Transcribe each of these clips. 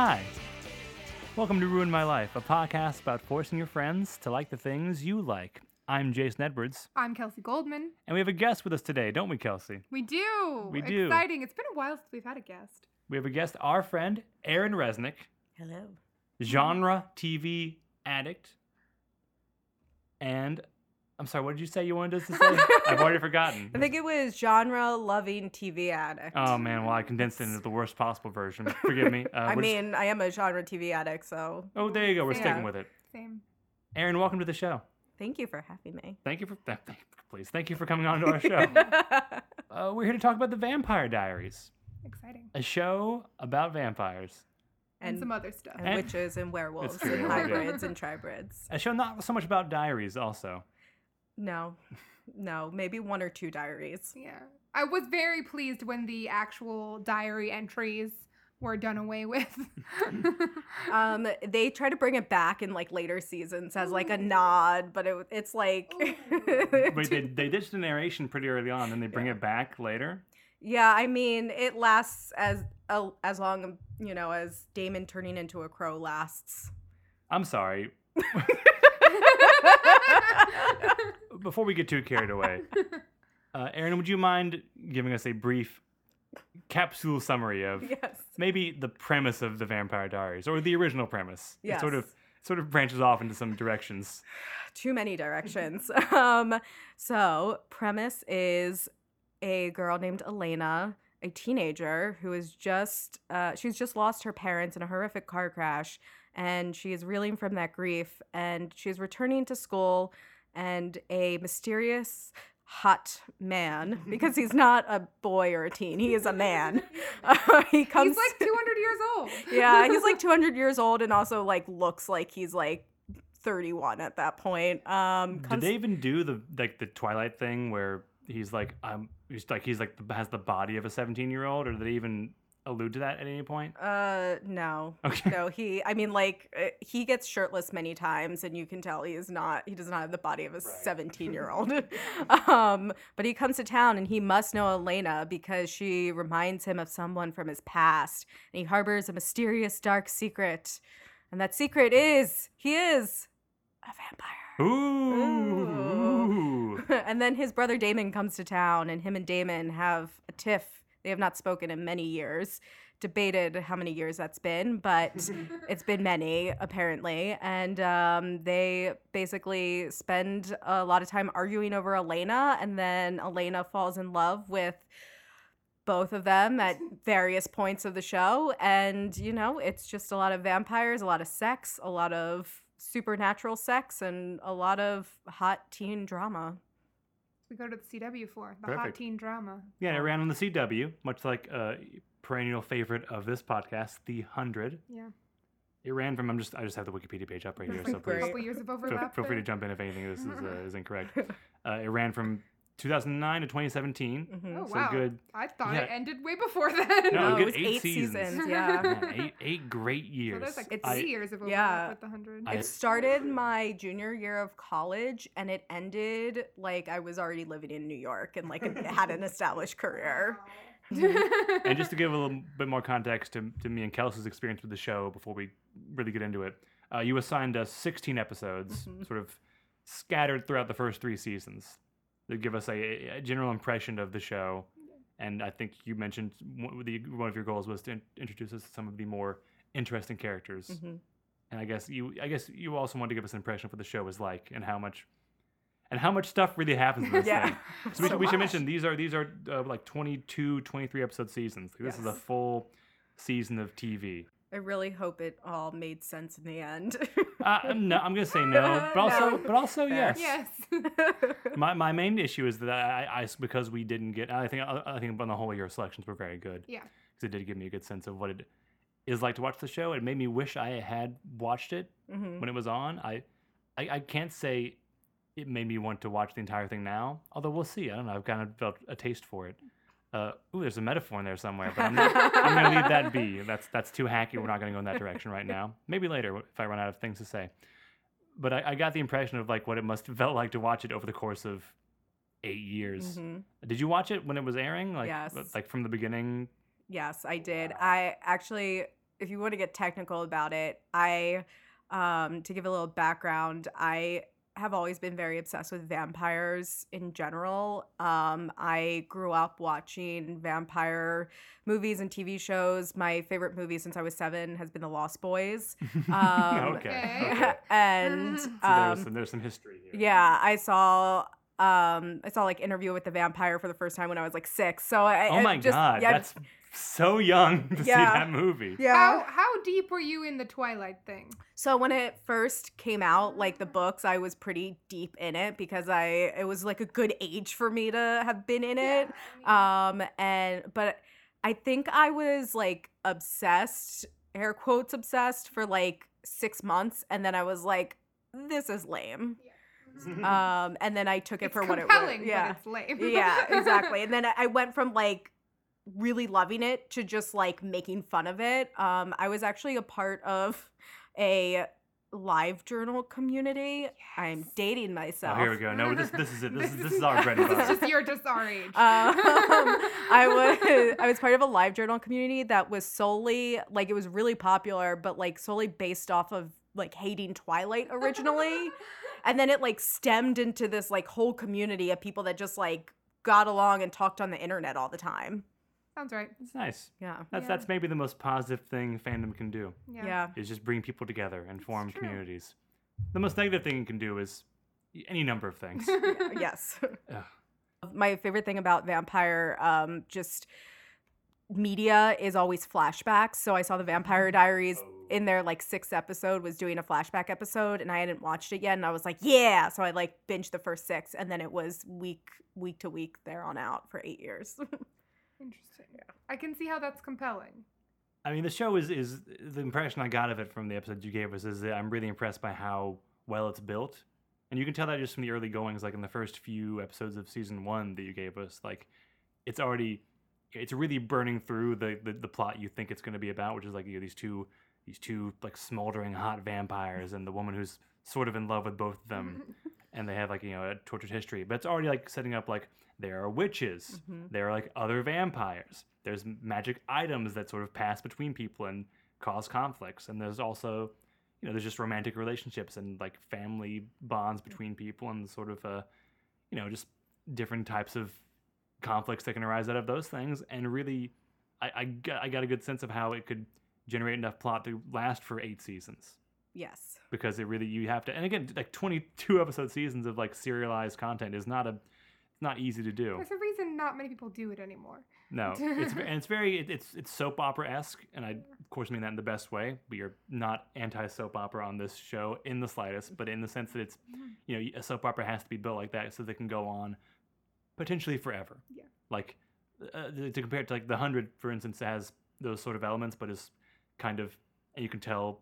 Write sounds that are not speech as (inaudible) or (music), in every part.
Hi. Welcome to Ruin My Life, a podcast about forcing your friends to like the things you like. I'm Jason Edwards, I'm Kelsey Goldman. and we have a guest with us today, don't we, Kelsey? We do. We do. Exciting. It's been a while since we've had a guest. We have a guest, our friend, Aaron Resnick, Hello. genre TV addict. And I'm sorry, what did you say you wanted us to say? I've already forgotten. (laughs) I think it was genre loving TV addict. Oh man, well I condensed it into the worst possible version. Forgive me. Uh, (laughs) I we're just- mean, I am a genre TV addict, so oh there you go. We're yeah. sticking with it. Same. Aaron, welcome to the show. thank you for having me. Thank you for th- thank, please thank you for coming on to our show. (laughs) uh, we're here to talk about the Vampire Diaries, Exciting. a show about vampires. And, And- some other stuff. and And- witches and werewolves true, and hybrids and tribrids. A show not so much about diaries, also. No, no, maybe one or two diaries. yeah. I was very pleased when the actual diary entries were done away with. (laughs) Um, they try to bring it back in like later seasons as like a nod, but it, it's like, (laughs) Wait, they, they ditched the narration pretty early on, and they bring Yeah. it back later. yeah, I mean, it lasts as uh, as long you know as Damon turning into a crow lasts. I'm sorry. (laughs) Before we get too carried away, (laughs) uh, Aaron, would you mind giving us a brief capsule summary of yes. maybe the premise of the Vampire Diaries or the original premise? It sort of sort of branches off into some directions. (sighs) too many directions. (laughs) um, so premise is a girl named Elena, a teenager who is just uh, she's just lost her parents in a horrific car crash, and she is reeling from that grief. And she's returning to school, and a mysterious hot man (laughs) because he's not a boy or a teen he is a man uh, (laughs) (laughs) he comes He's like 200 years old. yeah, he's like 200 years old and also like looks like he's like 31 at that point. Um, Did they even do the like the Twilight thing where he's like um he's like he's like the, has the body of a 17 year old or did they even allude to that at any point? uh, no, Okay. no, he. I mean, like uh, he gets shirtless many times, and you can tell he is not. He does not have the body of a 17 year old. (laughs) (laughs) um, but he comes to town, and he must know Elena because she reminds him of someone from his past, and he harbors a mysterious dark secret, and that secret is he is a vampire. Ooh. (laughs) and then his brother Damon comes to town, and him and Damon have a tiff. They have not spoken in many years. Debated how many years that's been, but (laughs) it's been many apparently. And um, they basically spend a lot of time arguing over Elena, and then Elena falls in love with both of them at (laughs) various points of the show. And, you know, it's just a lot of vampires, a lot of sex, a lot of supernatural sex, and a lot of hot teen drama. We go to the CW for the hot teen drama. Yeah, it ran on the CW, much like a perennial favorite of this podcast, The Hundred. Yeah. It ran from. I'm just. I just have the Wikipedia page up right here, so (laughs) please Great. couple years of feel, overlap. feel free to jump in if anything this is uh, is incorrect. (laughs) Uh, it ran from 2009 to 2017. Mhm. Oh so wow! good- I thought yeah. it ended way before (laughs) then. No, No, good it was eight eight seasons. seasons. (laughs) Yeah. Man, eight eight great So years. there's like It's- three I- years of overlap yeah. with the hundred. I- It started my junior year of college and it ended like I was already living in New York and like (laughs) had an established career. and just to give a little bit more context to, to me and Kelsey's experience with the show before we really get into it, uh, you assigned us 16 episodes, Mhm. sort of scattered throughout the first three seasons, to give us a, a general impression of the show. And I think you mentioned one of, the, one of your goals was to in- introduce us to some of the more interesting characters. Mhm. And I guess you, I guess you also wanted to give us an impression of what the show is like and how much, and how much stuff really happens in this (laughs) Yeah. thing. (laughs) So we, So should, we should mention these are these are uh, like 22, 23 episode seasons. This is a full season of TV. I really hope it all made sense in the end. Uh, I'm no, I'm gonna say (laughs) no, but also, No. but also Fair. yes. yes. (laughs) My, my main issue is that I, I because we didn't get. I think I think on the whole your selections were very good. Yeah. because it did give me a good sense of what it is like to watch the show. It made me wish I had watched it Mhm. when it was on. I, I, I can't say it made me want to watch the entire thing now. Although we'll see. I don't know. I've kind of felt a taste for it. Uh, ooh, there's a metaphor in there somewhere, but I'm, not, I'm gonna leave that be. That's that's too hacky. We're not gonna go in that direction right now. Maybe later if I run out of things to say. But I, I got the impression of like what it must have felt like to watch it over the course of eight years. Mhm. Did you watch it when it was airing? Like, Yes. like from the beginning? Yes, I did. I actually if you want to get technical about it, I, um, to give a little background, I have always been very obsessed with vampires in general. Um, I grew up watching vampire movies and TV shows. My favorite movie since I was seven has been The Lost Boys. (laughs) Um, okay. okay. okay. (laughs) and (laughs) So um, there's some there's some history here. yeah, I saw um I saw like Interview with the Vampire for the first time when I was like six. So I Oh I my just, god, yeah, that's so young (laughs) to see that movie. yeah. How how deep were you in the Twilight thing? So when it first came out, like the books, I was pretty deep in it because I it was like a good age for me to have been in it. Yeah. Um and but I think I was like obsessed, air quotes obsessed for like 6 months and then I was like this is lame. Yeah. Um and then I took it it's for what it compelling, was. Yeah. but it's lame. yeah, exactly. (laughs) And then I- I went from like really loving it to just like making fun of it. Um, I was actually a part of a live journal community. I'm Yes. dating Oh, here we go. No, this this is it. This (laughs) is this is our bread and butter. This is butter. just you're just our age. (laughs) Um, I (laughs) was I was part of a live journal community that was solely like it was really popular, but like solely based off of like hating Twilight originally. and then it like stemmed into this like whole community of people that just like got along and talked on the internet all the time. Sounds right. It's nice. Yeah. That's Yeah. that's maybe the most positive thing fandom can do Yeah. Yeah. is just bring people together and form true. communities. The most negative thing it can do is any number of things. (laughs) yes. (laughs) Ugh. My favorite thing about Vampire, um, just media is always flashbacks. So I saw the Vampire Diaries Oh. in their like sixth episode was doing a flashback episode, and I hadn't watched it yet, and I was like, yeah. So I like binged the first six, and then it was week week to week there on out for eight years. (laughs) I can see how that's compelling. I mean, the show is is the impression I got of it from the episodes you gave us is that I'm really impressed by how well it's built, and you can tell that just from the early goings, like in the first few episodes of season one that you gave us. Like, it's already it's really burning through the the, the plot you think it's going to be about, which is like you know, these two these two like smoldering hot vampires and the woman who's sort of in love with both of them, (laughs) and they have like you know a tortured history, but it's already like setting up like there are witches Mhm. there are like other vampires. There's magic items that sort of pass between people and cause conflicts. And there's also, you know, there's just romantic relationships and like family bonds between people and sort of, uh, you know, just different types of conflicts that can arise out of those things. And really, I, I, got, I got a good sense of how it could generate enough plot to last for eight seasons yes. because it really you have to and again like 22 episode seasons of like serialized content is not a it's not easy to do There's a reason not many people do it anymore. no, (laughs) it's and it's very it, it's it's soap opera esque, and I of course mean that in the best way. We are not anti soap opera on this show in the slightest, but in the sense that it's you know a soap opera has to be built like that so they can go on potentially forever. Yeah. Like uh, to compare it to like the hundred, for instance, has those sort of elements, but is kind of and you can tell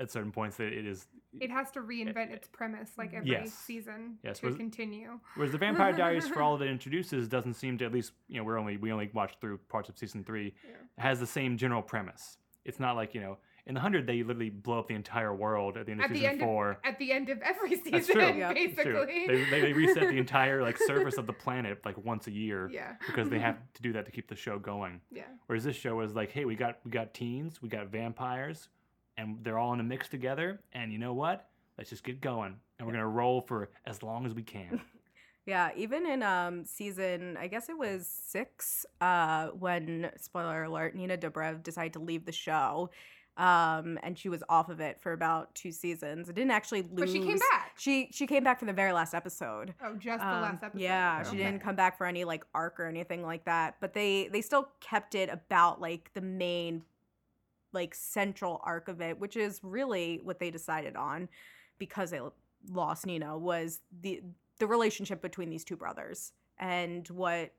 at certain points that it is It has to reinvent its premise like every Yes. season Yes, to was- continue. Whereas the Vampire Diaries, for all (laughs) that it introduces, doesn't seem to at least you know we're only we only watched through parts of season three. Yeah. Has the same general premise. It's not like you know in the hundred they literally blow up the entire world at the end of At the season end of- four. At the end of every season, That's true. Yeah. It's true. basically. They, they, they reset the (laughs) entire like surface of the planet like once a year yeah. because they have (laughs) to do that to keep the show going. Yeah. Whereas this show is like, hey, we got we got teens, we got vampires, and they're all in a mix together. And you know what? Let's just get going, and we're gonna roll for as long as we can. (laughs) Yeah, even in um season, I guess it was six, uh, when spoiler alert, Nina Dobrev decided to leave the show, um, and she was off of it for about two seasons. It didn't actually lose. But she came back. She she came back for the very last episode. Oh, just the Um, last episode. Yeah, she didn't come back for any like arc or anything like that. But they they still kept it about like the main like central arc of it, which is really what they decided on because they lost Nina was the the relationship between these two brothers and what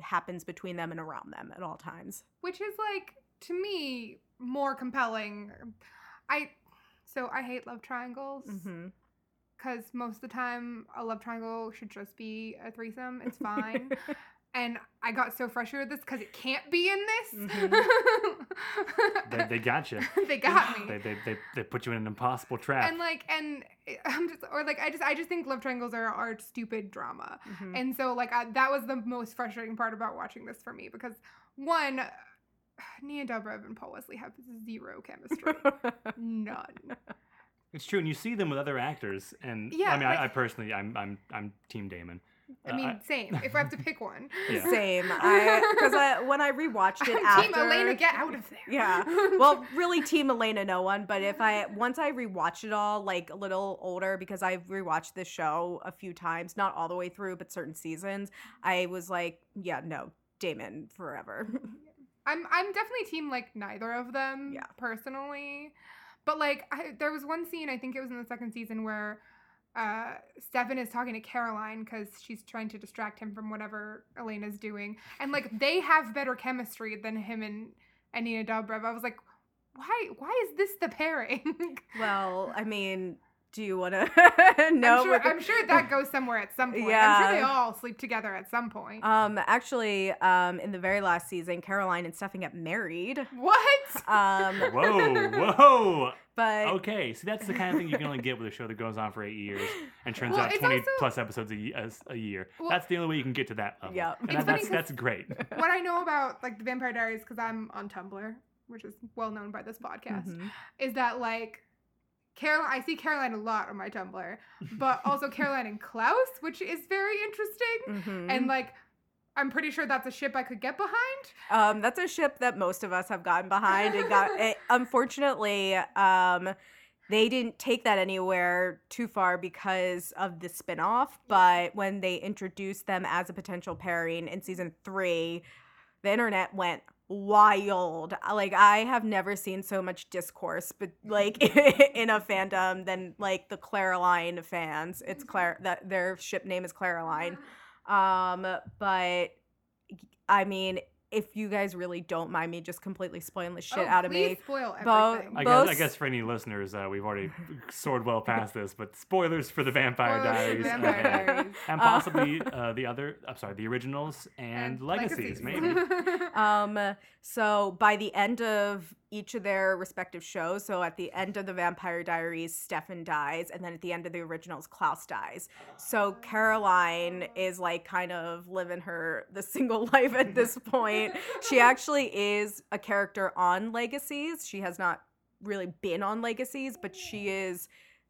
happens between them and around them at all times. Which is like to me more compelling. I so I hate love triangles hmm because most of the time a love triangle should just be a threesome. It's fine. (laughs) and I got so frustrated with this because it can't be in this. they, they got you. (laughs) they got me. They, they, they, they put you in an impossible trap. and like and I'm just or like I just I just think love triangles are are stupid drama. Mhm. And so like I, that was the most frustrating part about watching this for me because one (sighs) Nina Dobrev and Paul Wesley have zero chemistry. (laughs) None. It's true, and you see them with other actors, and Yeah, I mean, I, I personally, I'm, I'm, I'm Team Damon. I Uh, mean, same. If I have to pick one. (laughs) Yeah. Same. I because I when I rewatched it (laughs) I'm after. Team Elena, get out of there. Yeah. (laughs) Well, really, Team Elena, no one. But if I once I rewatched it all, like a little older, because I've rewatched this show a few times, not all the way through, but certain seasons, I was like, yeah, no, Damon forever. I'm I'm definitely team like neither of them Yeah. personally. But like I, there was one scene I think it was in the second season where uh Stefan is talking to Caroline cuz she's trying to distract him from whatever Elena's doing and like they have better chemistry than him and and Nina Dobrev. I was like why why is this the pairing? (laughs) well, I mean, do you want to (laughs) I'm, know? sure, the- I'm sure that goes somewhere at some point. Yeah. I'm sure they all sleep together at some point. Um, actually, um, in the very last season, Caroline and Stefan get married. what? (laughs) Um, (laughs) Whoa, whoa. but Okay, see, that's the kind of thing you can only get with a show that goes on for eight years and turns Well, out 20 also- plus episodes a, ye- a year. Well- that's the only way you can get to that level. Yeah. And It's that- funny that's, 'cause- that's great. what I know about like the Vampire Diaries cuz I'm on Tumblr, which is well known by this podcast. Mhm. is that like Caroline I see Caroline a lot on my Tumblr, but also (laughs) Caroline and Klaus, which is very interesting. Mhm. And like I'm pretty sure that's a ship I could get behind. Um, that's a ship that most of us have gotten behind and got. It, (laughs) unfortunately, um, they didn't take that anywhere too far because of the spinoff. But when they introduced them as a potential pairing in season three, the internet went wild. Like I have never seen so much discourse, but like (laughs) in a fandom than like the Klaroline fans. It's Claire that their ship name is Klaroline. Um, but I mean, if you guys really don't mind me just completely spoiling the shit Oh, out of me. Spoil Bo- everything. I guess, I guess for any listeners, uh, we've already (laughs) soared well past this, but spoilers for the Vampire Spoilers for Diaries. Vampire (laughs) and- Diaries. (laughs) and possibly uh, the other, I'm sorry, the originals and, legacies, maybe. Um, so by the end of each of their respective shows, so at the end of the Vampire Diaries, Stefan dies, and then at the end of the originals, Klaus dies. So Caroline is like kind of living her the (laughs) single life at this point. She actually is a character on Legacies. She has not really been on Legacies, but she is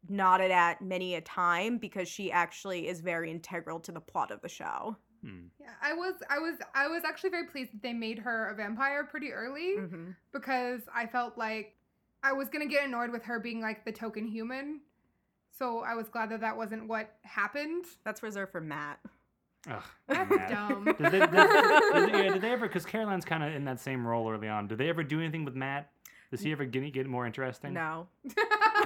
nodded at many a time because she actually is very integral to the plot of the show. Hmm. yeah, I was I was I was actually very pleased that they made her a vampire pretty early hmm because I felt like I was going to get annoyed with her being like the token human. So I was glad that that wasn't what happened. That's reserved for Matt. Ugh, (laughs) That's Matt. dumb. Did they, did, did, (laughs) yeah, did they ever? Because Caroline's kind of in that same role early on. Did they ever do anything with Matt? Does he ever get get more interesting? No. (laughs)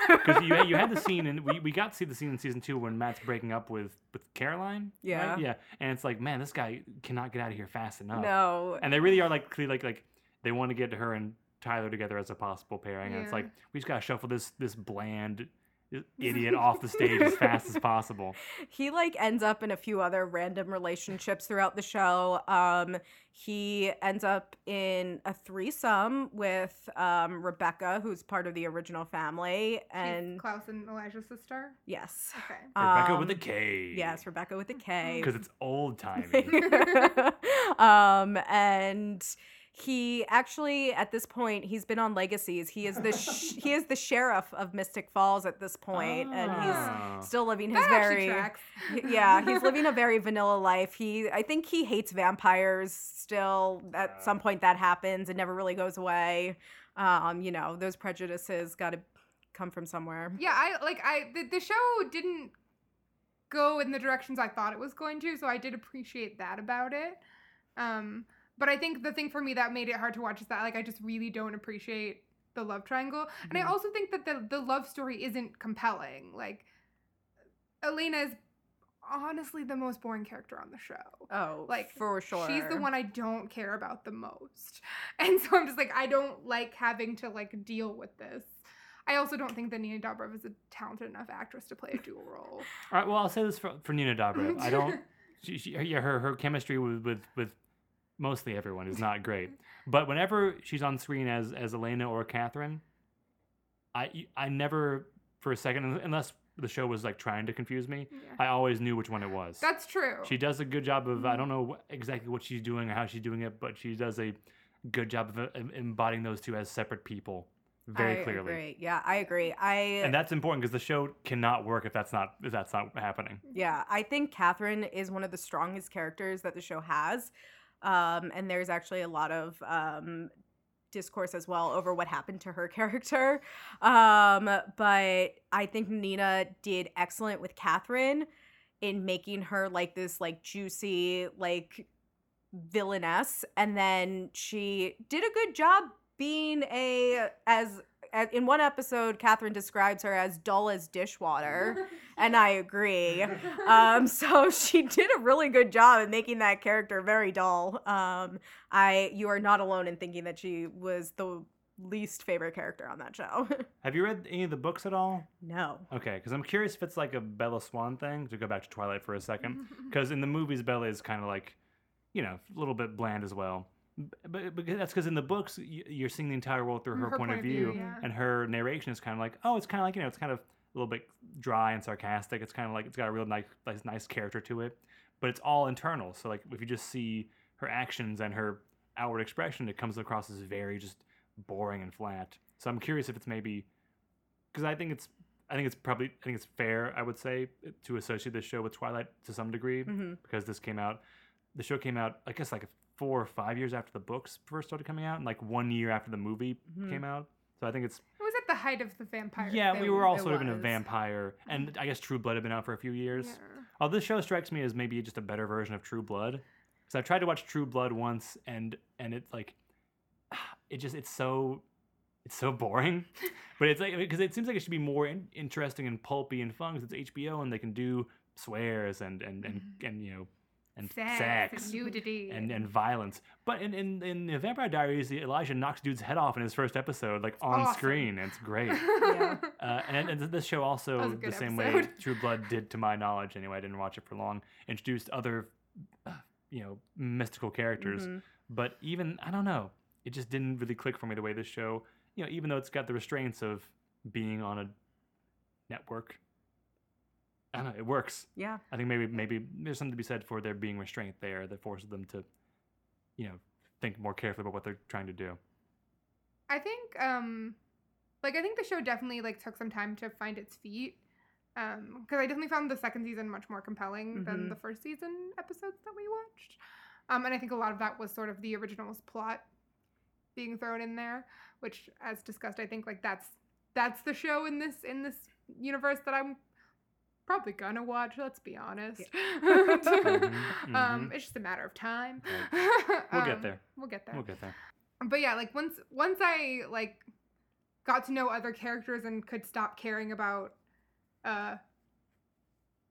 Because you you had the scene and we, we got to see the scene in season two when Matt's breaking up with with Caroline. right? Yeah. Yeah. And it's like, man, this guy cannot get out of here fast enough. No. And they really are like clearly like like they want to get her and Tyler together as a possible pairing, and it's like we just gotta shuffle this this bland idiot off the stage as fast as possible. (laughs) He like ends up in a few other random relationships throughout the show. Um he ends up in a threesome with um Rebekah, who's part of the original family. She's And Klaus and Elijah's sister. yes. Okay. (laughs) Rebekah with a Um, Yes, Rebekah with a K. (laughs) Because it's old timey. um, and he actually, at this point, he's been on Legacies. He is the sh- (laughs) he is the sheriff of Mystic Falls at this point, and Ah. he's still living his That very. Yeah he's living a very vanilla life he i think he hates vampires still at some point that happens it never really goes away um you know those prejudices got to come from somewhere Yeah, I like I the, the show didn't go in the directions I thought it was going to, so I did appreciate that about it. Um, but I think the thing for me that made it hard to watch is that like I just really don't appreciate the love triangle, and I Mhm. also think that the the love story isn't compelling. Like Elena is honestly the most boring character on the show. oh Like, for sure She's the one I don't care about the most. (laughs) And so I'm just like, I don't like having to like deal with this. I also don't think that Nina Dobrev is a talented enough actress to play a dual role. (laughs) All right. Well, I'll say this for, for Nina Dobrev. I don't. (laughs) She, she, yeah, her her chemistry with, with with mostly everyone is not great. But whenever she's on screen as as Elena or Catherine, I I never for a second unless the show was like trying to confuse me, Yeah. I always knew which one it was. That's true. She does a good job of I don't know exactly what she's doing or how she's doing it, but she does a good job of uh, embodying those two as separate people very I clearly. Agree. Yeah, I agree. I And that's important because the show cannot work if that's not if that's not happening. Yeah, I think Catherine is one of the strongest characters that the show has. Um, and there's actually a lot of um, discourse as well over what happened to her (laughs) character. Um, but I think Nina did excellent with Catherine in making her like this like juicy like villainess and then she did a good job being a as, in one episode catherine describes her as dull as dishwater (laughs) and I agree. Um, so (laughs) she did a really good job at making that character very dull. Um, I you are not alone in thinking that she was the least favorite character on that show. (laughs) Have you read any of the books at all? no. Okay, because I'm curious if it's like a Bella Swan thing. To go back to Twilight for a second, because in the movies Bella is kind of like, you know, a little bit bland as well. But, but that's because in the books you're seeing the entire world through her, point, of view, yeah. and her narration is kind of like, oh, it's kind of like you know, it's kind of a little bit dry and sarcastic. It's kind of like it's got a real nice, nice, nice character to it, but it's all internal. So like if you just see her actions and her outward expression, it comes across as very just boring and flat. So I'm curious if it's maybe because I think it's I think it's probably I think it's fair I would say to associate this show with Twilight to some degree hmm because this came out the show came out I guess like four or five years after the books first started coming out and like one year after the movie Mhm. came out. So I think it's It was at the height of the vampire. yeah we were all it sort of in a vampire and I guess True Blood had been out for a few years. Yeah. Oh, this show strikes me as maybe just a better version of True Blood. Because I've tried to watch True Blood once, and and it's like, (sighs) it just it's so, it's so boring. (laughs) but it's like because it seems like it should be more in, interesting and pulpy and fun. Because it's HBO and they can do swears and and and, and you know, and Sex, sex. and nudity, and, and violence, but in, in in the Vampire Diaries, Elijah knocks dude's head off in his first episode, like on awesome. screen. It's great. Yeah. (laughs) Uh, and, and this show also, the same way. True Blood did, to my knowledge anyway, I didn't watch it for long, introduced other, uh, you know, mystical characters. Mhm. But even, I don't know, it just didn't really click for me the way this show, you know, even though it's got the restraints of being on a network. I don't know, it works. Yeah. I think maybe maybe there's something to be said for there being restraint there that forces them to, you know, think more carefully about what they're trying to do. I think um like I think the show definitely like took some time to find its feet. Um because I definitely found the second season much more compelling than Mhm. the first season episodes that we watched. Um and I think a lot of that was sort of the original's plot being thrown in there, which as discussed I think like that's that's the show in this in this universe that I'm probably gonna watch, let's be honest. (laughs) Mhm, Um mhm. it's just a matter of time. (laughs) We'll get Um, there. We'll get there We'll get there. but yeah like once once i like got to know other characters and could stop caring about uh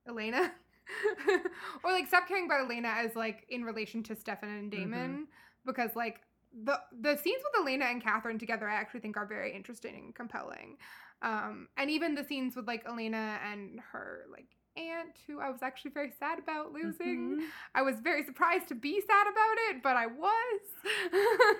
elena (laughs) or like stop caring about elena as like in relation to stefan and damon because like the the scenes with elena and catherine together i actually think are very interesting and compelling um and even the scenes with like elena and her like aunt who i was actually very sad about losing Mhm. I was very surprised to be sad about it, but I was.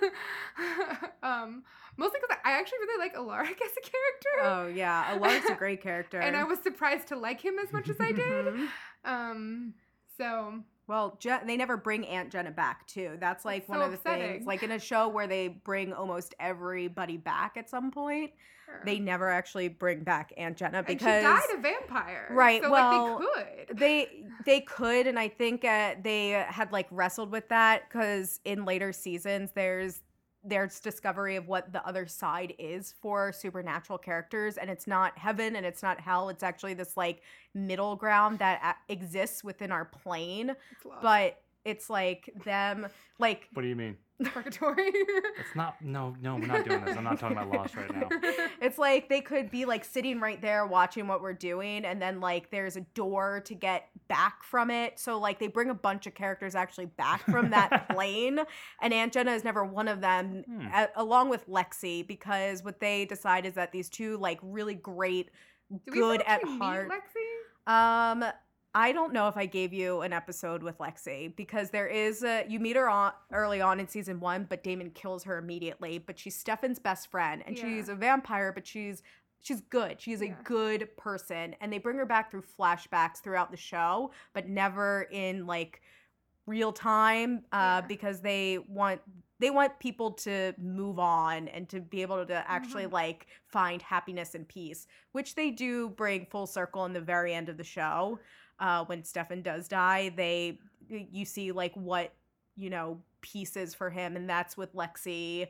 (laughs) um, mostly because I actually really like Alaric (laughs) as a character, Oh yeah, Alaric's a great character. (laughs) and I was surprised to like him as much as I did. Um, so Well, Je- they never bring Aunt Jenna back too. That's like one so of the upsetting. things. Like in a show where they bring almost everybody back at some point, they never actually bring back Aunt Jenna and because she died a vampire, Right, So well, like they could. they they could, and I think uh, they had like wrestled with that because in later seasons there's there's discovery of what the other side is for supernatural characters and it's not heaven and it's not hell. It's actually this like middle ground that a- exists within our plane. It's but it's like them like What do you mean? Purgatory. It's not. No, no, we're not doing this. I'm not talking about Lost right now. (laughs) it's like they could be like sitting right there watching what we're doing and then like there's a door to get back from it so like they bring a bunch of characters actually back from that (laughs) plane and aunt jenna is never one of them Hmm. a- along with lexi because what they decide is that these two like really great Do we good at actually meet heart Lexi? um I don't know if I gave you an episode with Lexi because there is a you meet her on early on in season one, but Damon kills her immediately. But she's Stefan's best friend, and Yeah. she's a vampire, but she's she's good. She's a Yeah. good person, and they bring her back through flashbacks throughout the show, but never in like real time uh, Yeah. because they want they want people to move on and to be able to actually Mhm. like find happiness and peace, which they do bring full circle in the very end of the show. Uh, when Stefan does die, they you see like what you know peace is for him, and that's with Lexi,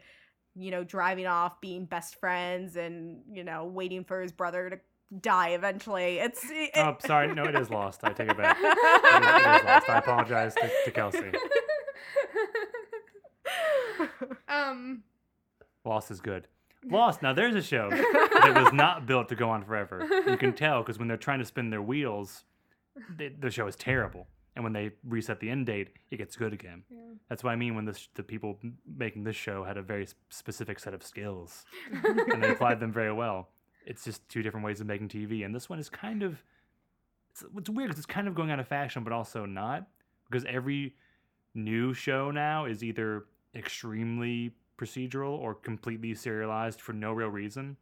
you know, driving off, being best friends, and you know, waiting for his brother to die eventually. It's it, Oh, sorry. No, it is lost. I take it back. It is, it is lost. I apologize to, to Kelsey. (laughs) um, Lost is good. (laughs) Lost. Now there's a show that was not built to go on forever. You can tell because when they're trying to spin their wheels, the, the show is terrible. And when they reset the end date, it gets good again. yeah. That's what I mean when this, the people making this show had a very specific set of skills (laughs) and they applied them very well. It's just two different ways of making TV, and this one is kind of it's, it's weird because it's kind of going out of fashion, but also not because every new show now is either extremely procedural or completely serialized for no real reason.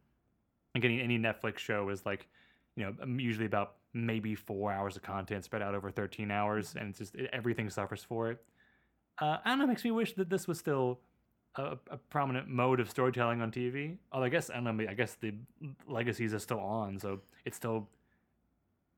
And getting any Netflix show is like, you know, um, usually about maybe four hours of content spread out over 13 hours, and it's just it, everything suffers for it. Uh, I don't know, it makes me wish that this was still a, a prominent mode of storytelling on TV. Although I guess I don't know. I guess the legacies are still on, so it's still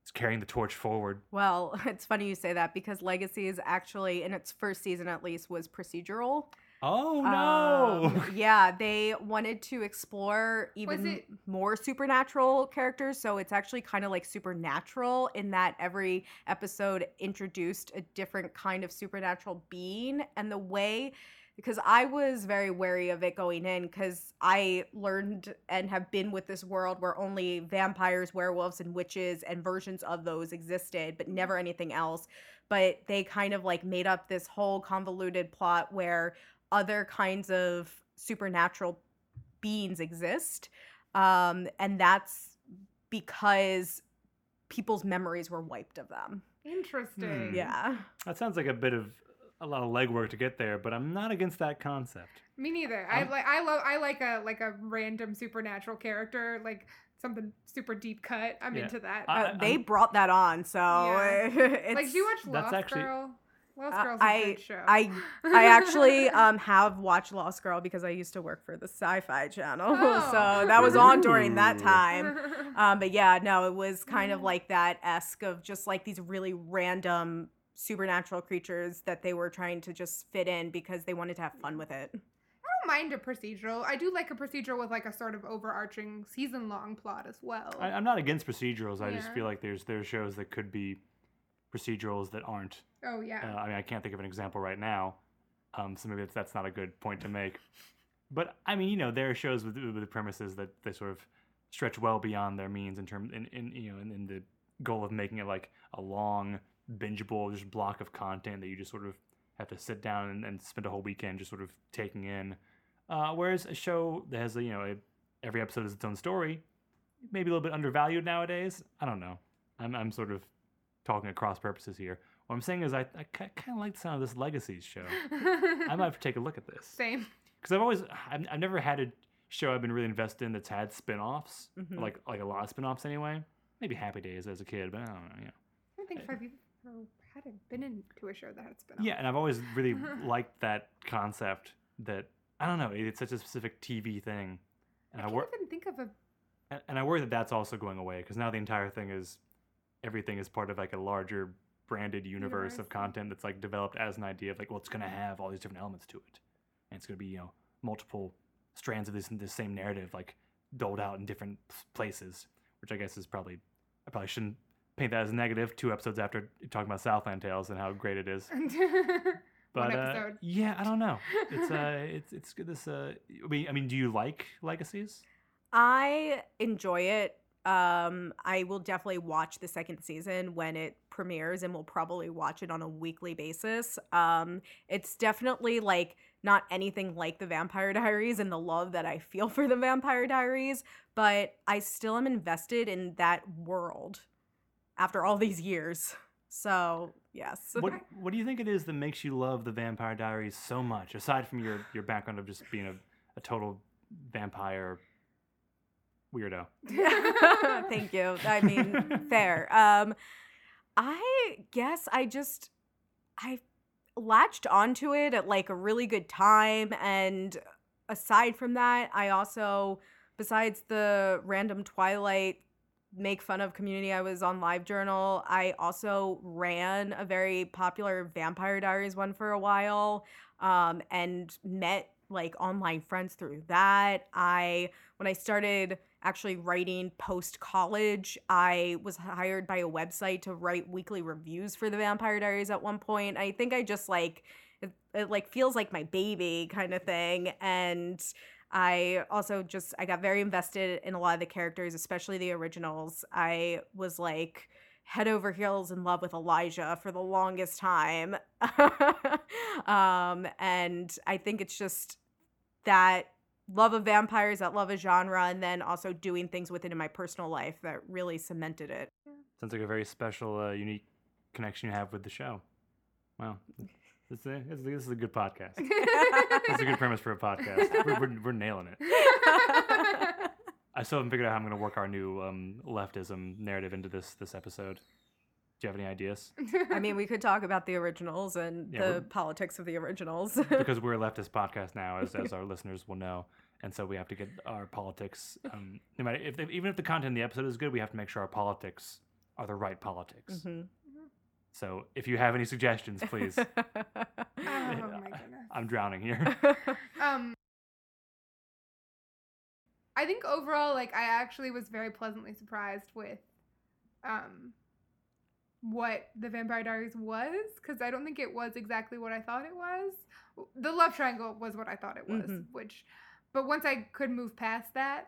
carrying the torch forward. Well, (laughs) it's funny you say that because Legacy is actually in its first season at least was procedural. Oh no! Um, (laughs) yeah, they wanted to explore even it- more supernatural characters. So it's actually kind of like supernatural in that every episode introduced a different kind of supernatural being. And the way, because I was very wary of it going in, because I learned and have been with this world where only vampires, werewolves, and witches and versions of those existed, but never anything else. But they kind of like made up this whole convoluted plot where other kinds of supernatural beings exist. Um, and that's because people's memories were wiped of them. Interesting. Hmm. Yeah. that sounds like a bit of a lot of legwork to get there, but I'm not against that concept. Me neither. I I'm- like I love I like a like a random supernatural character, like something super deep cut. I'm Yeah. into that. I- Uh, they I'm- brought that on, so Yeah. (laughs) it's, like, do you watch Lost actually- Girl? Lost Uh, Girl's a I- good show. I I actually (laughs) um have watched Lost Girl because I used to work for the Sci-Fi Channel, (laughs) Oh. so that was on during that time. Um, but yeah, no, it was kind of Mhm. like that esque of just like these really random supernatural creatures that they were trying to just fit in because they wanted to have fun with it. I don't mind a procedural. I do like a procedural with like a sort of overarching season long plot as well. I, I'm not against procedurals. I just feel like there's there's shows that could be procedurals that aren't. oh Uh, yeah. I mean, I can't think of an example right now, um, so maybe that's, that's not a good point to make. But I mean, you know, there are shows with, with the premises that they sort of stretch well beyond their means in terms in, in you know in, in the goal of making it like a long bingeable just block of content that you just sort of have to sit down and, and spend a whole weekend just sort of taking in. Uh, whereas a show that has a, you know a, every episode is its own story, maybe a little bit undervalued nowadays. I don't know. I'm I'm sort of talking across purposes here. What I'm saying is I, I kind of like the sound of this Legacies show. (laughs) I might have to take a look at this Same. because I've always I've, I've never had a show I've been really invested in that's had spin-offs Mhm. like like a lot of spin-offs anyway. Maybe Happy Days as a kid, but I don't know. You know. I think I've hadn't been into a show that had spin Yeah, and I've always really (laughs) liked that concept. That I don't know. It's such a specific TV thing, and I I, can't wor- even think of a and- and I worry that that's also going away because now the entire thing is everything is part of like a larger branded universe Universe. of content that's like developed as an idea of like well it's going to have all these different elements to it and it's going to be you know multiple strands of this this same narrative like doled out in different places which i guess is probably i probably shouldn't paint that as negative two episodes after talking about southland tales and how great it is (laughs) but uh, episode. yeah i don't know it's uh (laughs) it's it's good this uh i mean i mean do you like legacies I enjoy it. Um, I will definitely watch the second season when it premieres, and we'll probably watch it on a weekly basis. Um, it's definitely like not anything like the Vampire Diaries and the love that I feel for the Vampire Diaries, but I still am invested in that world after all these years. So yes, what (laughs) what do you think it is that makes you love the Vampire Diaries so much, aside from your your background of just being a, a total vampire weirdo? (laughs) Thank you. I mean, (laughs) fair. Um, I guess I just I latched onto it at like a really good time and aside from that, I also besides the random Twilight make fun of community I was on LiveJournal, I also ran a very popular Vampire Diaries one for a while um, and met like online friends through that. I when I started actually writing post college, I was hired by a website to write weekly reviews for the Vampire Diaries at one point. I think I just like it, it like feels like my baby kind of thing and I also just I got very invested in a lot of the characters, especially the originals. I was like head over heels in love with Elijah for the longest time. (laughs) um, and I think it's just that love of vampires, that love of genre, and then also doing things with it in my personal life that really cemented it. Sounds like a very special, uh, unique connection you have with the show. Wow. This is, a, this is a- this is a good podcast. (laughs) That's a good premise for a podcast. (laughs) We're, we're, we're nailing it. (laughs) I still haven't figured out how I'm going to work our new um, leftism narrative into this this episode. Do you have any ideas? I mean, we could talk about the originals and Yeah, the politics of the originals. Because we're a leftist podcast now, as, as our listeners will know, and so we have to get our politics. Um, no matter if even if the content in the episode is good, we have to make sure our politics are the right politics. Mhm. So if you have any suggestions, please. (laughs) oh my goodness. I'm drowning here. (laughs) (laughs) Um, I think overall, like I actually was very pleasantly surprised with, um, what the Vampire Diaries was because I don't think it was exactly what I thought it was. The love triangle was what I thought it was, Mhm. which, but once I could move past that,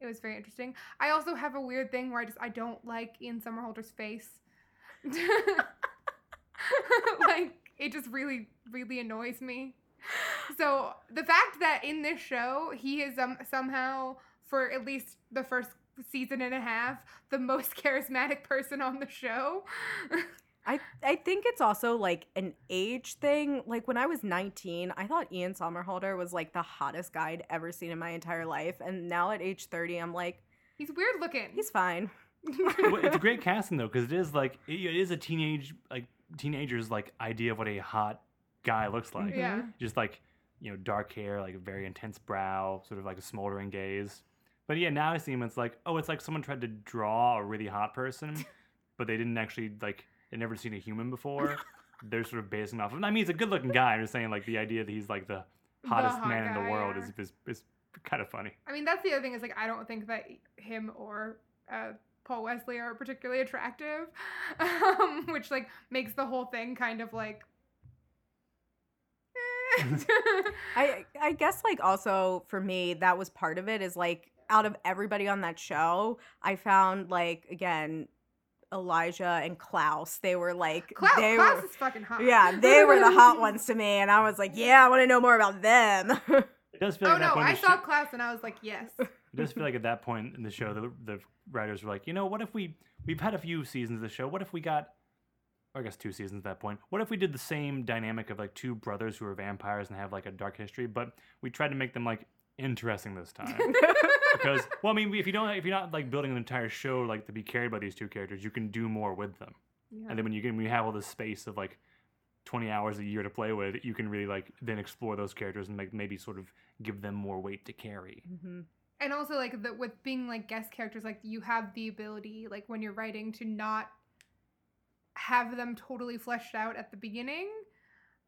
it was very interesting. I also have a weird thing where I just I don't like Ian Somerhalder's face. (laughs) like it just really really annoys me. So the fact that in this show he is um, somehow for at least the first season and a half the most (laughs) charismatic person on the show. I I think it's also like an age thing. Like when I was 19, I thought Ian Somerhalder was like the hottest guy I'd ever seen in my entire life, and now at age 30, I'm like, He's weird looking. he's fine. Well, it's a (laughs) great casting though, because it is like it, it is a teenage like teenager's like idea of what a hot guy looks like. yeah. Just like you know, dark hair, like a very intense brow, sort of like a smoldering gaze. But yeah, now I see him. It's like, oh, it's like someone tried to draw a really hot person, (laughs) but they didn't actually like. They'd never seen a human before. They're sort of basing off of. I mean, he's a good-looking guy. I'm just saying, like the idea that he's like the hottest hot man in the world yeah. is, is is kind of funny. I mean, that's the other thing is like I don't think that him or uh, Paul Wesley are particularly attractive, (laughs) um, which like makes the whole thing kind of like. (laughs) I I guess like also for me that was part of it is like out of everybody on that show, I found like again Elijah and Klaus. They were like Klaus, they Klaus were is fucking hot. yeah, they were the hot (laughs) ones to me, and I was like, yeah, I want to know more about them. It does feel Oh like no, I saw show- Klaus and I was like, yes. It does feel like at that point in the show, the, the writers were like, you know, what if we we've had a few seasons of the show. What if we got, or I guess two seasons at that point. What if we did the same dynamic of like two brothers who are vampires and have like a dark history, but we tried to make them like interesting this time (laughs) because, well, I mean, if you don't, if you're not like building an entire show like to be carried by these two characters, you can do more with them. Yeah. And then when you can, when you have all this space of like 20 hours a year to play with, you can really like then explore those characters and like maybe sort of give them more weight to carry. Mhm. And also like the, with being like guest characters like you have the ability like when you're writing to not have them totally fleshed out at the beginning.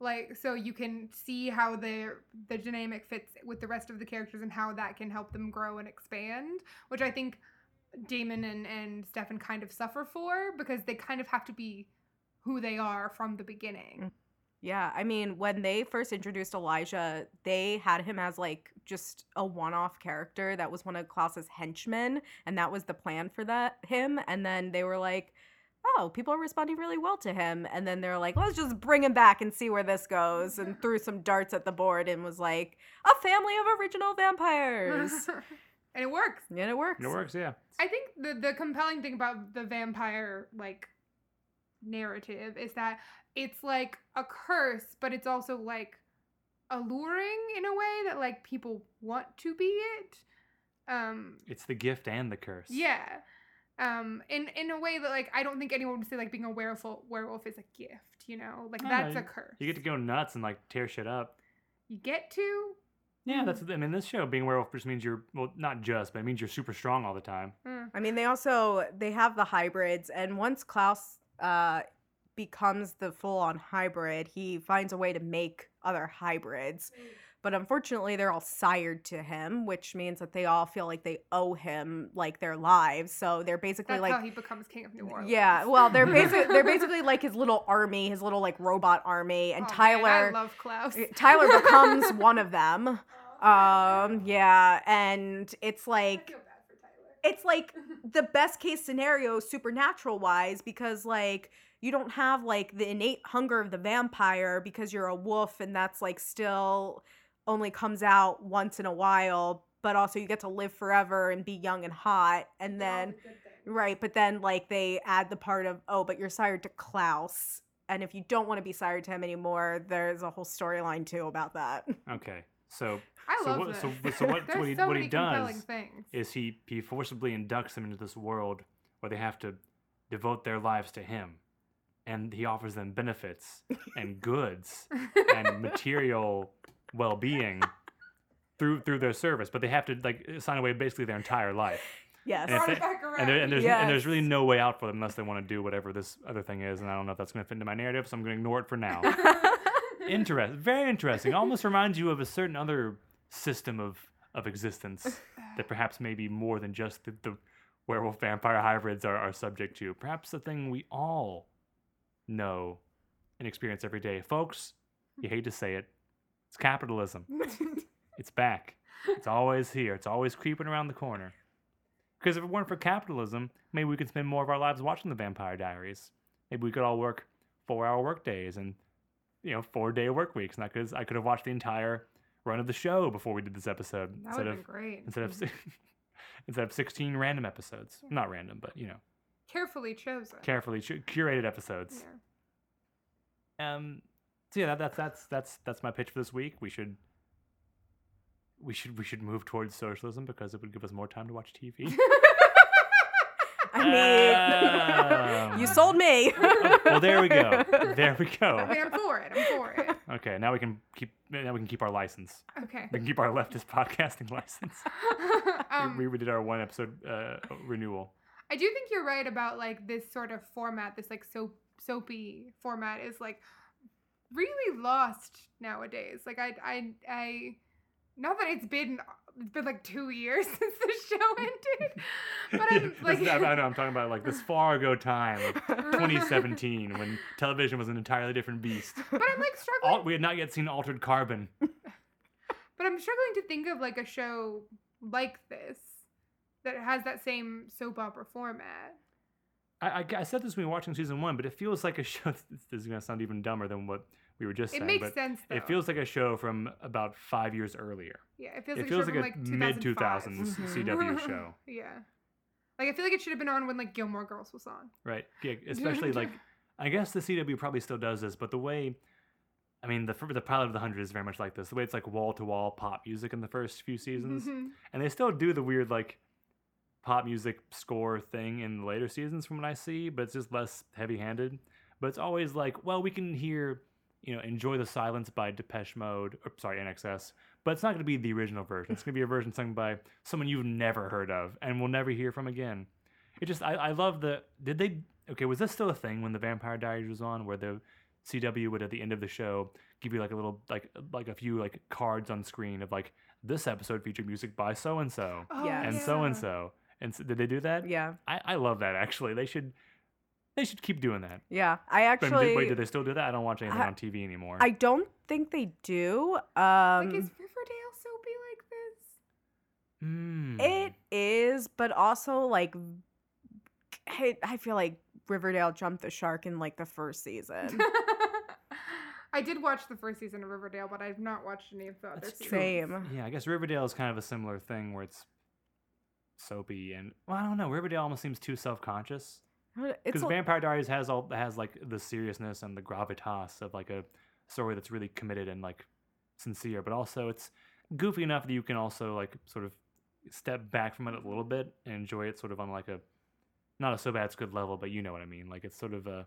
Like so you can see how the the dynamic fits with the rest of the characters and how that can help them grow and expand which i think damon and and stefan kind of suffer for because they kind of have to be who they are from the beginning mm. Yeah, I mean, when they first introduced Elijah, they had him as like just a one-off character that was one of Klaus's henchmen, and that was the plan for that him. And then they were like, "Oh, people are responding really well to him." And then they're like, "Let's just bring him back and see where this goes." And threw some darts at the board and was like, "A family of original vampires," (laughs) and it works and it works. And it works, yeah. I think the the compelling thing about the vampire like narrative is that it's like a curse, but it's also like alluring in a way that like people want to be it. Um It's the gift and the curse. yeah. Um, in in a way that like I don't think anyone would say like being a werewolf werewolf is a gift, you know, like that's know, a curse. You get to go nuts and like tear shit up. You get to. Yeah, that's. I mean, this show being werewolf just means you're well, not just, but it means you're super strong all the time. Mm. I mean, they also they have the hybrids, and once Klaus uh, becomes the full-on hybrid, he finds a way to make other hybrids. But unfortunately, they're all sired to him, which means that they all feel like they owe him like their lives. So they're basically That's like how he becomes king of New Orleans. Yeah, well, they're (laughs) basically they're basically like his little army, his little like robot army, and Oh, man, Tyler I love Klaus. Tyler becomes (laughs) one of them. Um, yeah, and it's like it's like the best case scenario supernatural wise because like you don't have like the innate hunger of the vampire because you're a wolf and that's like still only comes out once in a while but also you get to live forever and be young and hot and then right but then like they add the part of oh but you're sired to klaus. And if you don't want to be sired to him anymore there's a whole storyline too about that. Okay, so I so love what- this. so- so what- There's (laughs) what he- so what he many compelling does things. is he he forcibly inducts them into this world where they have to devote their lives to him, and he offers them benefits and (laughs) goods and (laughs) material well-being through through their service, but they have to like sign away basically their entire life. yes And, if Brought it they- and, there, and there's and there's really no way out for them unless they want to do whatever this other thing is, and I don't know if that's going to fit into my narrative, so I'm going to ignore it for now. Interesting, very interesting. Almost reminds you of a certain other system of of existence (sighs) that perhaps maybe more than just the, the werewolf vampire hybrids are, are subject to. Perhaps the thing we all know and experience every day, folks. You hate to say it, it's capitalism. (laughs) It's back. It's always here. It's always creeping around the corner. Because if it weren't for capitalism, maybe we could spend more of our lives watching the Vampire Diaries. Maybe we could all work four-hour work days and you know four-day work weeks, and I could I could have watched the entire run of the show before we did this episode That instead of great. instead of (laughs) instead of 16 random episodes. Not random, but you know, Carefully chosen. carefully curated episodes. Yeah. Um, so yeah, that, that's that's that's that's my pitch for this week. We should we should we should move towards socialism because it would give us more time to watch TV. (laughs) (laughs) i mean Um, you sold me well, there we go. (laughs) There we I go. mean, I'm for it. I'm for it. Okay, now we can keep now we can keep our license. Okay. We can keep our leftist podcasting license. We- (laughs) um, we, we did our one episode uh, renewal. I do think you're right about like this sort of format, this like soap soapy format is like really lost nowadays. Like I I I not that it's been it's been like two years (laughs) since the show (laughs) ended, but I'm like is- I, know I'm talking about like this (laughs) far ago time, like 2017, when television was an entirely different beast. but I'm like struggling. Al- we had not yet seen Altered Carbon. But I'm struggling to think of like a show like this that has that same soap opera format. I, I, I said this when we were watching season one, but it feels like a show. This is gonna sound even dumber than what we were just It saying, makes but sense though. it feels like a show from about five years earlier. yeah, it feels it like feels a show like a mid 2005. 2000s Mhm. CW show, (laughs) Yeah. Like I feel like it should have been on when like Gilmore Girls was on. right? Yeah, (laughs) especially like I guess the CW probably still does this, but the way, I mean, the the pilot of the hundred is very much like this. The way it's like wall to wall pop music in the first few seasons, Mhm. and they still do the weird like pop music score thing in the later seasons from what I see, but it's just less heavy handed. But it's always like, well, we can hear, you know, enjoy the silence by Depeche Mode, or sorry, INXS, but it's not going to be the original version. It's going to be a version sung by someone you've never heard of and will never hear from again. It just, I, I love the. Did they? Okay, was this still a thing when the Vampire Diaries was on, where the CW would at the end of the show give you like a little like like a few like cards on screen of like this episode featured music by so and so Oh, and so and so. And so, did they do that? yeah I, I love that actually. They should they should keep doing that. yeah i But did- actually wait, do they still do that? I don't watch anything I- on TV anymore. i don't think they do Like um is Riverdale soapy like this? Hmm. It is, but also like I, I feel like Riverdale jumped the shark in like the first season. (laughs) I did watch the first season of Riverdale, but I've not watched any of the other That's seasons. Same. Yeah, I guess Riverdale is kind of a similar thing where it's soapy and well, I don't know. Riverdale almost seems too self conscious It's because Vampire Diaries has all has like the seriousness and the gravitas of like a story that's really committed and like sincere, but also it's goofy enough that you can also like sort of step back from it a little bit and enjoy it sort of on like a not a so bad it's good level, but you know what I mean. Like it's sort of a,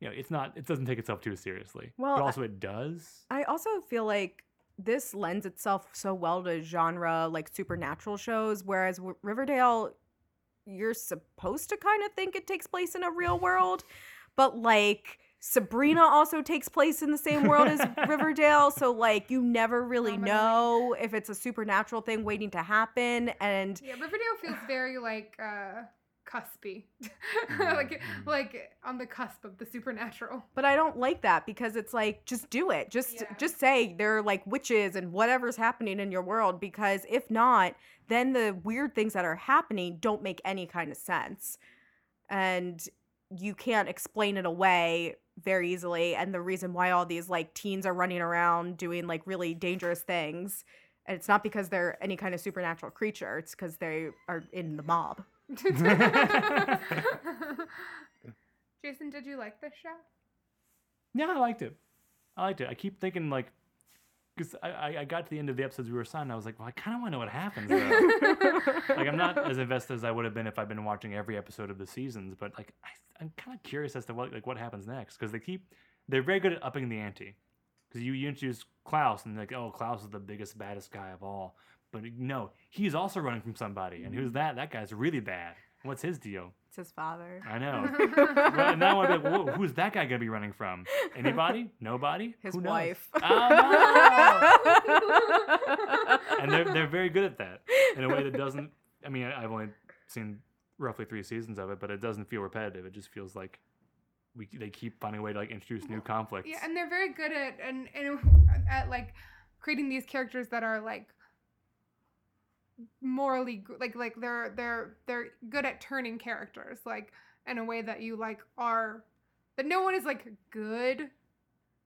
you know, it's not. It doesn't take itself too seriously. Well, but I- also it does. I also feel like this lends itself so well to genre like supernatural shows, whereas Riverdale, you're supposed to kind of think it takes place in a real world, but like Sabrina also takes place in the same world as (laughs) Riverdale, so like you never really know if it's a supernatural thing waiting to happen, and Yeah, Riverdale feels very like uh cuspy. (laughs) Mhm, like mhm. like on the cusp of the supernatural. But I don't like that because it's like just do it. Just Yeah. just say they're like witches and whatever's happening in your world because if not, then the weird things that are happening don't make any kind of sense. And you can't explain it away very easily and the reason why all these like teens are running around doing like really dangerous things and it's not because they're any kind of supernatural creature it's because they are in the mob (laughs) Jason, did you like this show? Yeah, I liked it. I liked it. I keep thinking like, because I, I got to the end of the episodes we were assigned, and I was like, well, I kind of want to know what happens. (laughs) Like I'm not as invested as I would have been if I'd been watching every episode of the seasons, but like I, I'm kind of curious as to what like what happens next because they keep they're very good at upping the ante. Because you, you introduce Klaus and like oh Klaus is the biggest baddest guy of all, but no he's also running from somebody and who's mm-hmm. that? That guy's really bad. What's his deal? it's his father I know. (laughs) Well, and now I'm like, Whoa, who's that guy gonna be running from? Anybody? (laughs) Nobody? his Who wife Oh, no! and they're they're very good at that in a way that doesn't. I mean, I- I've only seen roughly three seasons of it, but it doesn't feel repetitive. It just feels like we they keep finding a way to like introduce new conflicts. Yeah, and they're very good at and, and at like creating these characters that are like morally like like they're they're they're good at turning characters like in a way that you like are that no one is like good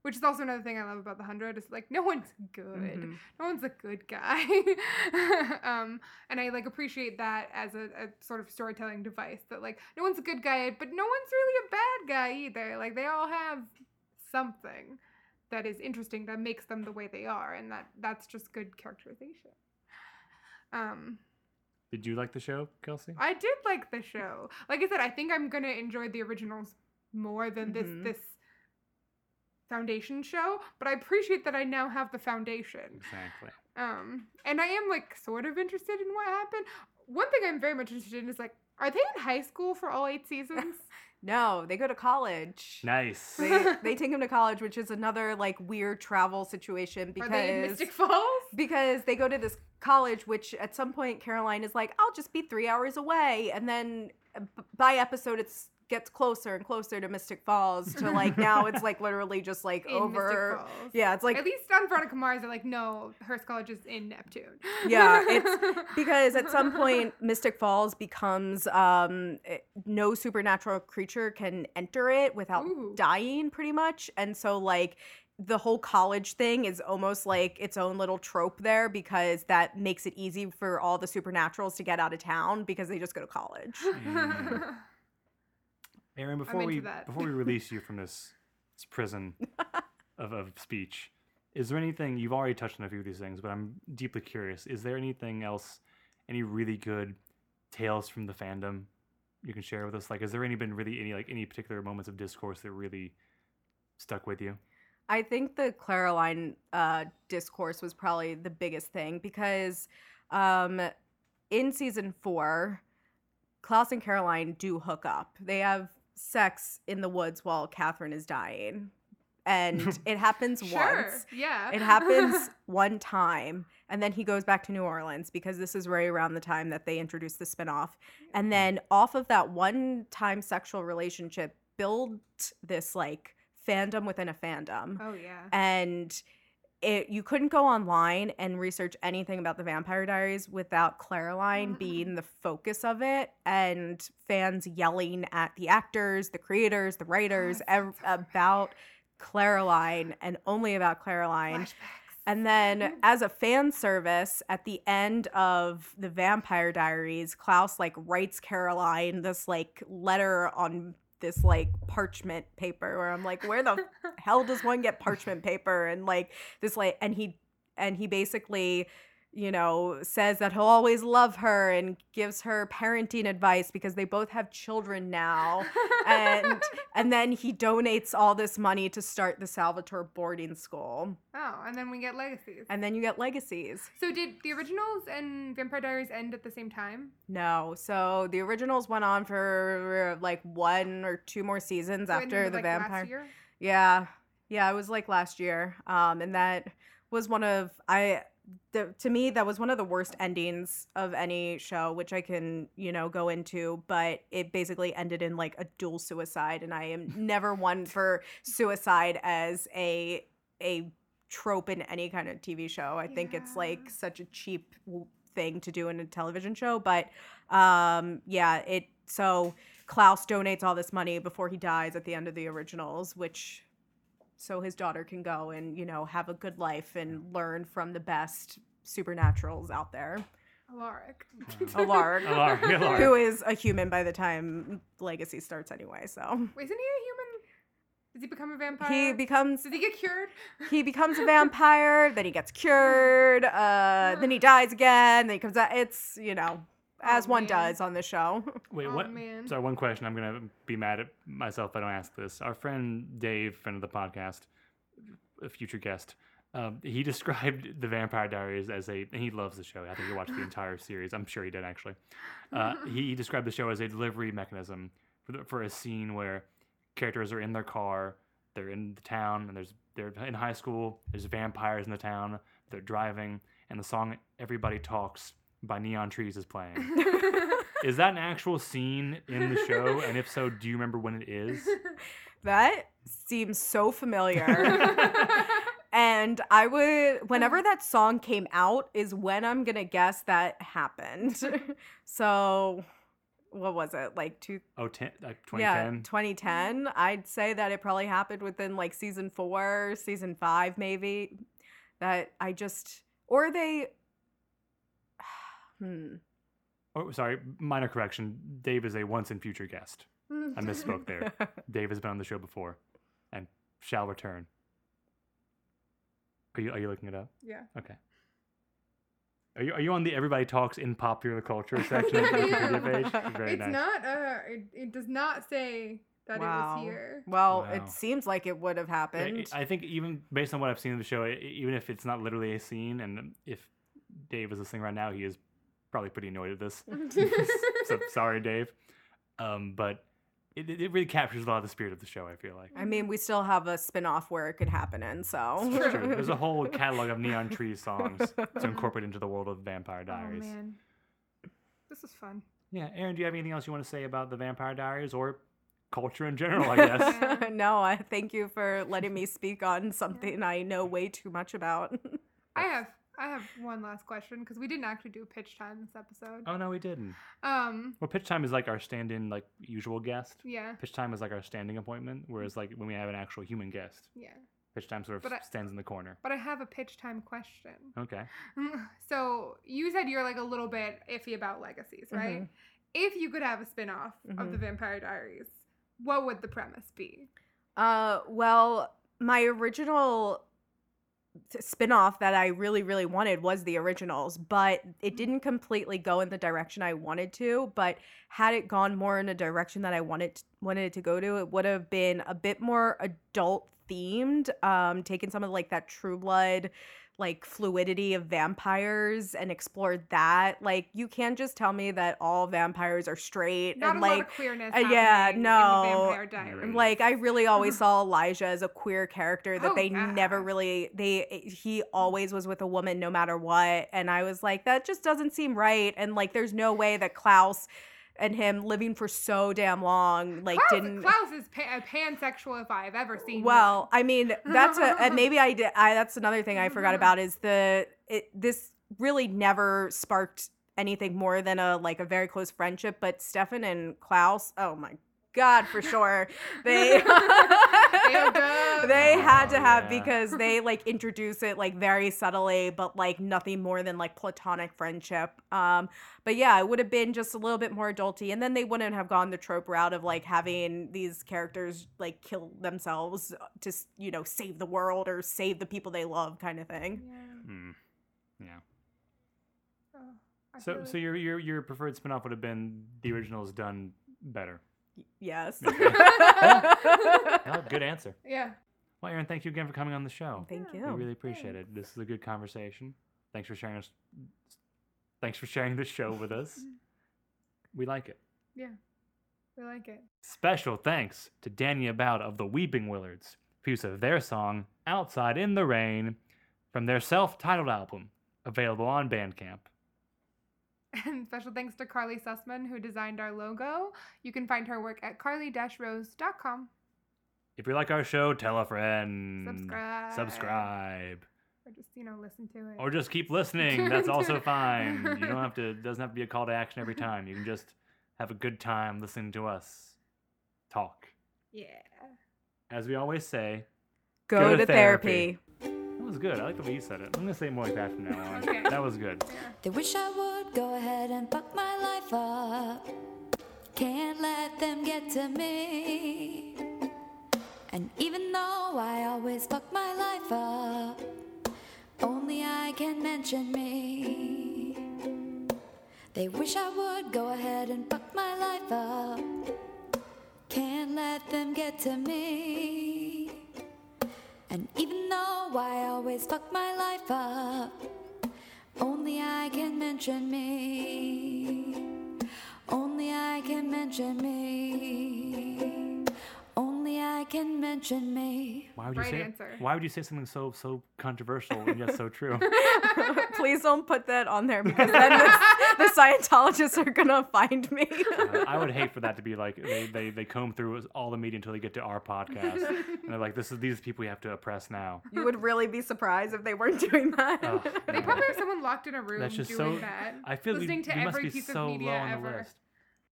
which is also another thing I love about the hundred is like no one's good. Mhm. no one's a good guy. (laughs) Um and i like appreciate that as a, a sort of storytelling device that like no one's a good guy but no one's really a bad guy either. Like they all have something that is interesting that makes them the way they are and that that's just good characterization um Did you like the show, Kelsey? i did like the show like i said i think i'm gonna enjoy the originals more than Mhm. this this foundation show but i appreciate that i now have the foundation Exactly. um, and I am like sort of interested in what happened. One thing I'm very much interested in is like, are they in high school for all eight seasons? (laughs) no they go to college Nice. they they take him to college, which is another like weird travel situation because are they in Mystic Falls? Because they go to this college, which at some point Caroline is like, "I'll just be three hours away," and then uh, by episode it's gets closer and closer to Mystic Falls to like now it's like (laughs) literally just like In over. Falls. Yeah, it's like At least on Veronica Mars, they're like, no, Hearst College is in Neptune. Yeah, it's- (laughs) because at some point Mystic Falls becomes um it- no supernatural creature can enter it without Ooh. dying pretty much and so like the whole college thing is almost like its own little trope there because that makes it easy for all the supernaturals to get out of town because they just go to college. Mm. (laughs) Aaron, before we that. before we release you from this, this prison (laughs) of, of speech, is there anything you've already touched on a few of these things, but I'm deeply curious. Is there anything else, any really good tales from the fandom you can share with us? Like, has there any been really any like any particular moments of discourse that really stuck with you? I think the Klaroline uh, discourse was probably the biggest thing because um, in season four, Klaus and Caroline do hook up. They have sex in the woods while Catherine is dying. And (laughs) it happens sure. once. Yeah. It happens (laughs) one time, and then he goes back to New Orleans because this is right around the time that they introduced the spinoff. And then off of that one time sexual relationship, built this like fandom within a fandom. oh yeah. And it you couldn't go online and research anything about the Vampire Diaries without Klaroline Mm-mm. being mm. the focus of it and fans yelling at the actors, the creators, the writers it's ev- so about Klaroline and only about. Flashbacks. And then as a fan service at the end of the Vampire Diaries, Klaus like writes Caroline this like letter on this like parchment paper where I'm like, where the (laughs) hell does one get parchment paper? And like this like and he and he basically you know, says that he'll always love her and gives her parenting advice because they both have children now. and (laughs) and then he donates all this money to start the Salvatore boarding school. oh, and then we get legacies. And then you get legacies. So did the originals and Vampire Diaries end at the same time? No. So the originals went on for like one or two more seasons So after the like, vampire. Yeah. Yeah, it was like last year. Um and that was one of I the, to me that was one of the worst endings of any show which I can, you know, go into, but it basically ended in like a dual suicide and I am never one for suicide as a a trope in any kind of TV show. I think it's like such a cheap thing to do in a television show, but um yeah, it so Klaus donates all this money before he dies at the end of the originals, which so his daughter can go and you know have a good life and learn from the best supernaturals out there. Alaric. Alaric, (laughs) Alaric, Alaric. who is a human by the time Legacy starts anyway. So Isn't he a human? Does he become a vampire? he becomes Does he get cured? he becomes a vampire, then he gets cured, uh, then he (laughs) dies again, then he comes out. It's you know as Oh, one man. does on the show. (laughs) Wait, Oh, what? man. Sorry, one question. I'm gonna be mad at myself if I don't ask this. Our friend Dave, friend of the podcast, a future guest, um, he (laughs) described the Vampire Diaries as a. And he loves the show. I think he watched the (laughs) entire series. I'm sure he did actually. Uh, he, he described the show as a delivery mechanism for, the, for a scene where characters are in their car, they're in the town, and there's they're in high school. There's vampires in the town. They're driving, and the song "Everybody Talks" by Neon Trees is playing. (laughs) Is that an actual scene in the show? And if so, do you remember when it is? (laughs) That seems so familiar. (laughs) And I would, whenever mm. that song came out, is when I'm gonna guess that happened. so, what was it? Like two, Oh, 10, like yeah, 2010? 2010. I'd say that it probably happened within like season four, season five, maybe. That I just, or they, hmm. Oh, sorry, minor correction. Dave is a once and future guest. I misspoke there. (laughs) Dave has been on the show before and shall return. Are you, are you looking it up? yeah. Okay. Are you, are you on the Everybody Talks in Popular Culture (laughs) section of the Wikipedia page? Very it's nice. not. Uh, it, it does not say that it was here. Well, Wow. it seems like it would have happened. I think even based on what I've seen of the show, even if it's not literally a scene, and if Dave is listening right now, he is probably pretty annoyed at this. (laughs) so sorry, Dave. Um, but it, it really captures a lot of the spirit of the show. I feel like. I mean, we still have a spin off where it could happen in, so. It's true. (laughs) There's a whole catalog of Neon Trees (laughs) songs to incorporate into the world of Vampire Diaries. Oh man, this is fun. Yeah, Aaron, do you have anything else you want to say about the Vampire Diaries or culture in general? I guess. No, I thank you for letting me speak on something I know way too much about. I have. I have one last question because we didn't actually do pitch time this episode. oh no, we didn't. Um. Well, pitch time is like our stand-in, like usual guest. Yeah. Pitch time is like our standing appointment, whereas like when we have an actual human guest, Yeah. pitch time sort of I- stands in the corner. But I have a pitch time question. Okay. (laughs) So you said you're like a little bit iffy about legacies, right? Mhm. If you could have a spin-off of Mhm. the Vampire Diaries, what would the premise be? Uh, well, my original t- spin-off that I really really wanted was the originals, but it didn't completely go in the direction I wanted to, but had it gone more in a direction that I wanted wanted it to go to, it would have been a bit more adult themed, um taken some of like that True Blood like fluidity of vampires and explored that. Like you can't just tell me that all vampires are straight Not and a like lot of queerness. uh, yeah, happening in the no. Like I really (laughs) always saw Elijah as a queer character that Oh, they never really they he always was with a woman no matter what and I was like that just doesn't seem right and like there's no way that Klaus and him living for so damn long like Klaus, didn't Klaus is pa- a pansexual if I've ever seen. well, I mean, that's a and (laughs) maybe I did. I that's another thing I forgot about is the it this really never sparked anything more than a like a very close friendship. But Stefan and Klaus, oh my god, for sure they hooked (laughs) up. they (laughs) had to Oh, have yeah. because they like introduce it like very subtly, but like nothing more than like platonic friendship. Um, but yeah, it would have been just a little bit more adulty, and then they wouldn't have gone the trope route of like having these characters like kill themselves to you know save the world or save the people they love, kind of thing. Yeah. Hmm. Yeah. I So, feel so your your your preferred spinoff would have been the originals done better. Yes. (laughs) Good answer. yeah. Well, Aaron, thank you again for coming on the show. Thank Yeah. you. We really appreciate it. This is a good conversation. Thanks for sharing us. Thanks for sharing the show with us. (laughs) We like it. Yeah. We like it. Special thanks to Danny About of the Weeping Willards for use of their song "Outside in the Rain" from their self-titled album, available on Bandcamp. And special thanks to Carly Sussman, who designed our logo. You can find her work at carly-rose.com. If you like our show, tell a friend. Subscribe. Subscribe. Or just, you know, listen to it. Or just keep listening. (laughs) That's also fine. You don't have to. It (laughs) doesn't have to be a call to action every time. You can just have a good time listening to us talk. yeah. As we always say, Go, Go to to therapy. therapy. that was good. I like the way you said it. I'm gonna say it more like that from now on. (laughs) Okay. That was good. Yeah. They wish I would go ahead and fuck my life up. Can't let them get to me. And even though I always fuck my life up, only I can mention me. They wish I would go ahead and fuck my life up. Can't let them get to me. And even though I always fuck my life up, only I can mention me. Only I can mention me. Only I can mention me. Why would you Right say? answer. Why would you say something so so controversial and yet so true? (laughs) Please don't put that on there because (laughs) then the, the Scientologists are gonna find me. Uh, I would hate for that to be like they, they, they comb through all the media until they get to our podcast, and they're like, "This is these people we have to oppress now." you would really be surprised if they weren't doing that. Oh, They probably have someone locked in a room That's just doing so. that. I feel we, listening to we must every be piece so of media low on ever. the list.